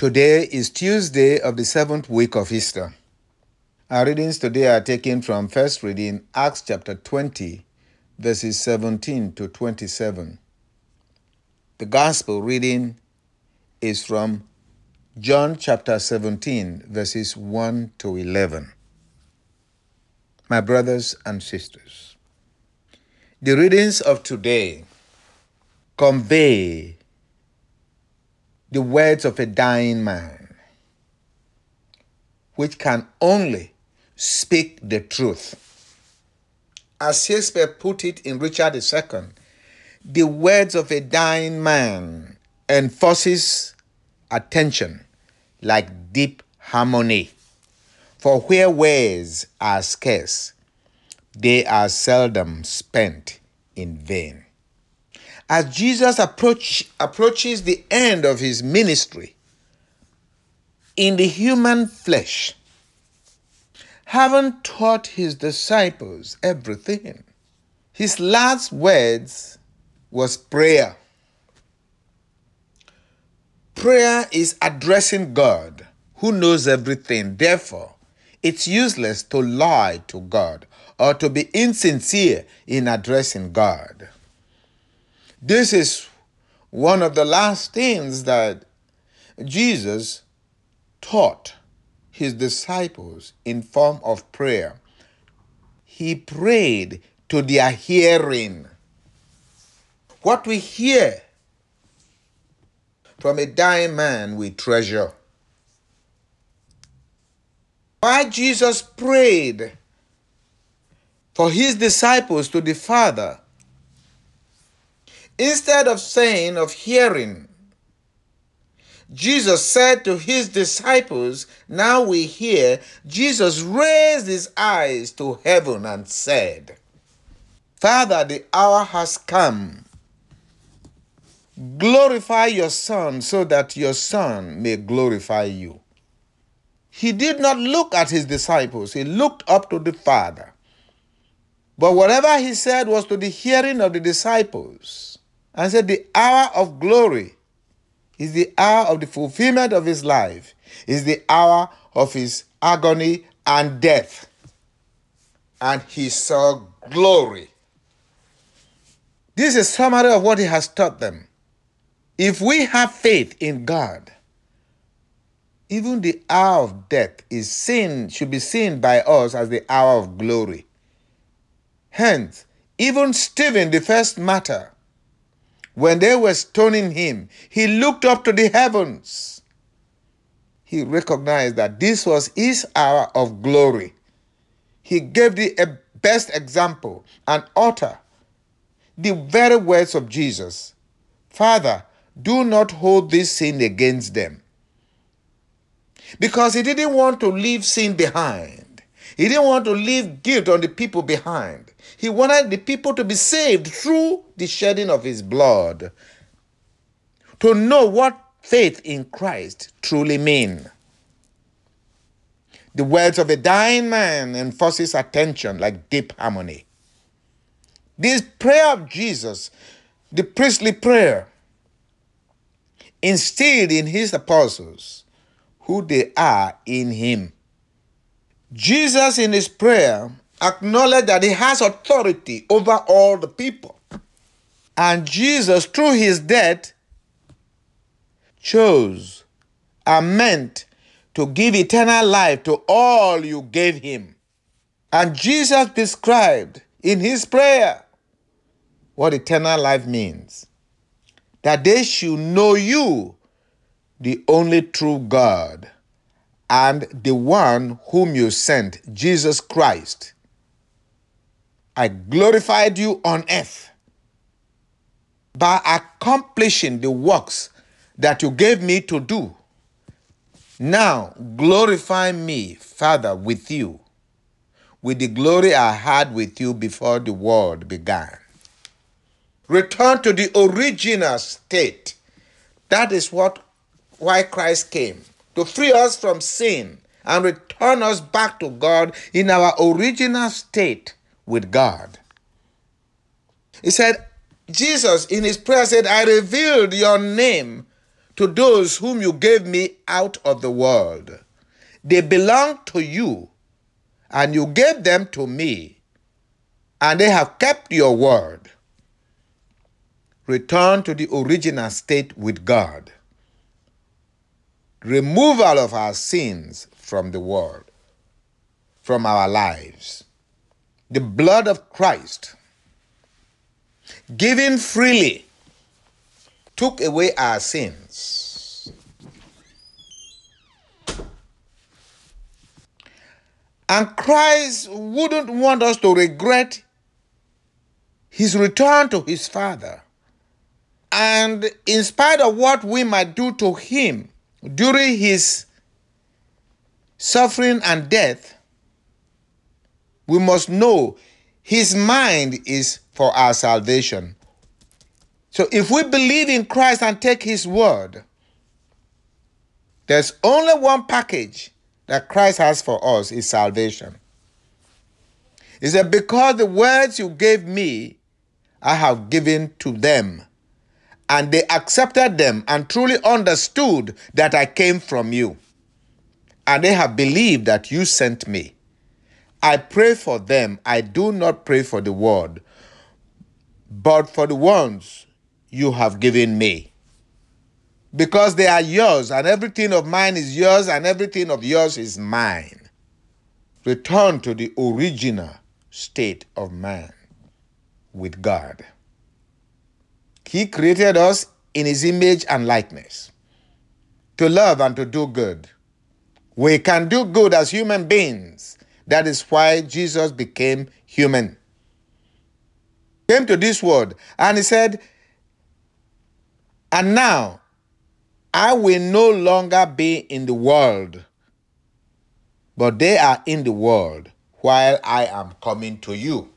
Today is Tuesday of the seventh week of Easter. Our readings today are taken from first reading Acts chapter 20, verses 17 to 27. The gospel reading is from John chapter 17, verses 1 to 11. My brothers and sisters, the readings of today convey the words of a dying man, which can only speak the truth. As Shakespeare put it in Richard II, the words of a dying man enforces attention like deep harmony. For where words are scarce, they are seldom spent in vain as Jesus approach, approaches the end of his ministry in the human flesh, having taught his disciples everything, his last words was prayer. Prayer is addressing God who knows everything. Therefore, it's useless to lie to God or to be insincere in addressing God. This is one of the last things that Jesus taught his disciples in form of prayer. He prayed to their hearing. What we hear from a dying man, we treasure. Why Jesus prayed for his disciples to the Father Instead of saying of hearing, Jesus said to his disciples, Now we hear, Jesus raised his eyes to heaven and said, Father, the hour has come. Glorify your Son so that your Son may glorify you. He did not look at his disciples, he looked up to the Father. But whatever he said was to the hearing of the disciples and said, The hour of glory is the hour of the fulfillment of his life, is the hour of his agony and death. And he saw glory. This is a summary of what he has taught them. If we have faith in God, even the hour of death is seen, should be seen by us as the hour of glory. Hence, even Stephen, the first martyr, when they were stoning him, he looked up to the heavens. He recognized that this was his hour of glory. He gave the eh, best example and utter the very words of Jesus Father, do not hold this sin against them. Because he didn't want to leave sin behind. He didn't want to leave guilt on the people behind. He wanted the people to be saved through the shedding of his blood, to know what faith in Christ truly mean. The words of a dying man enforces attention like deep harmony. This prayer of Jesus, the priestly prayer, instilled in his apostles who they are in him. Jesus, in his prayer, acknowledged that he has authority over all the people. And Jesus, through his death, chose and meant to give eternal life to all you gave him. And Jesus described in his prayer what eternal life means that they should know you, the only true God, and the one whom you sent, Jesus Christ. I glorified you on earth by accomplishing the works that you gave me to do. Now glorify me, Father, with you, with the glory I had with you before the world began. Return to the original state. That is what why Christ came to free us from sin and return us back to God in our original state with God. He said, Jesus in his prayer said, I revealed your name to those whom you gave me out of the world. They belong to you, and you gave them to me, and they have kept your word. Return to the original state with God. Removal of our sins from the world, from our lives. The blood of Christ, given freely, took away our sins. And Christ wouldn't want us to regret his return to his Father. And in spite of what we might do to him during his suffering and death, we must know his mind is for our salvation. So if we believe in Christ and take his word, there's only one package that Christ has for us is salvation. He said, Because the words you gave me, I have given to them. And they accepted them and truly understood that I came from you. And they have believed that you sent me. I pray for them. I do not pray for the world, but for the ones you have given me. Because they are yours, and everything of mine is yours, and everything of yours is mine. Return to the original state of man with God. He created us in His image and likeness to love and to do good. We can do good as human beings. That is why Jesus became human. Came to this world and he said, and now I will no longer be in the world, but they are in the world while I am coming to you.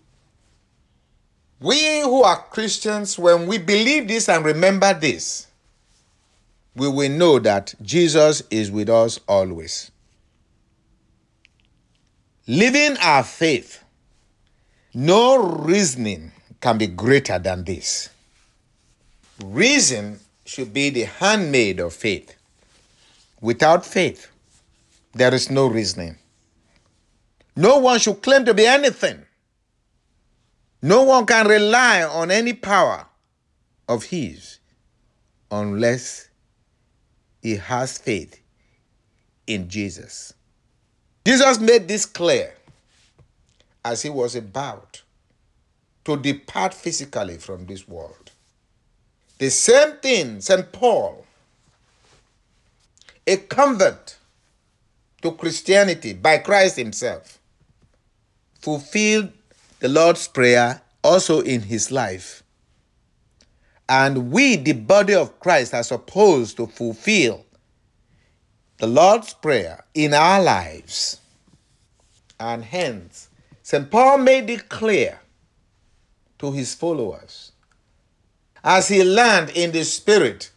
We who are Christians, when we believe this and remember this, we will know that Jesus is with us always. Living our faith, no reasoning can be greater than this. Reason should be the handmaid of faith. Without faith, there is no reasoning. No one should claim to be anything. No one can rely on any power of his unless he has faith in Jesus. Jesus made this clear as he was about to depart physically from this world. The same thing, St. Paul, a convert to Christianity by Christ Himself, fulfilled the Lord's Prayer also in his life. And we, the body of Christ, are supposed to fulfill the Lord's Prayer in our lives. And hence, St. Paul made it clear to his followers as he learned in the spirit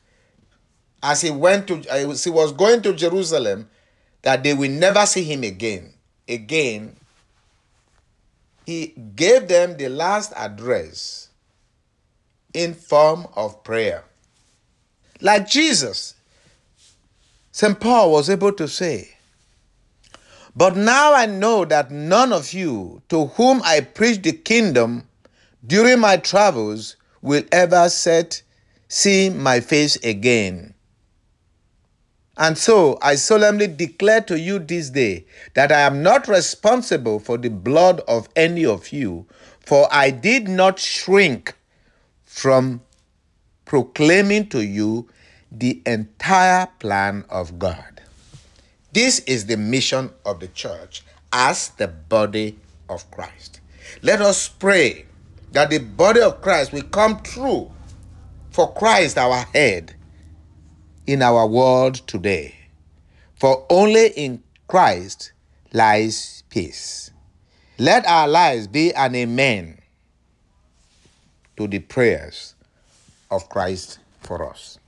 as he went to as he was going to Jerusalem that they will never see him again again he gave them the last address in form of prayer like Jesus St Paul was able to say but now I know that none of you to whom I preach the kingdom during my travels will ever set see my face again. And so I solemnly declare to you this day that I am not responsible for the blood of any of you, for I did not shrink from proclaiming to you the entire plan of God. This is the mission of the church as the body of Christ. Let us pray that the body of Christ will come true for Christ our head in our world today. For only in Christ lies peace. Let our lives be an amen to the prayers of Christ for us.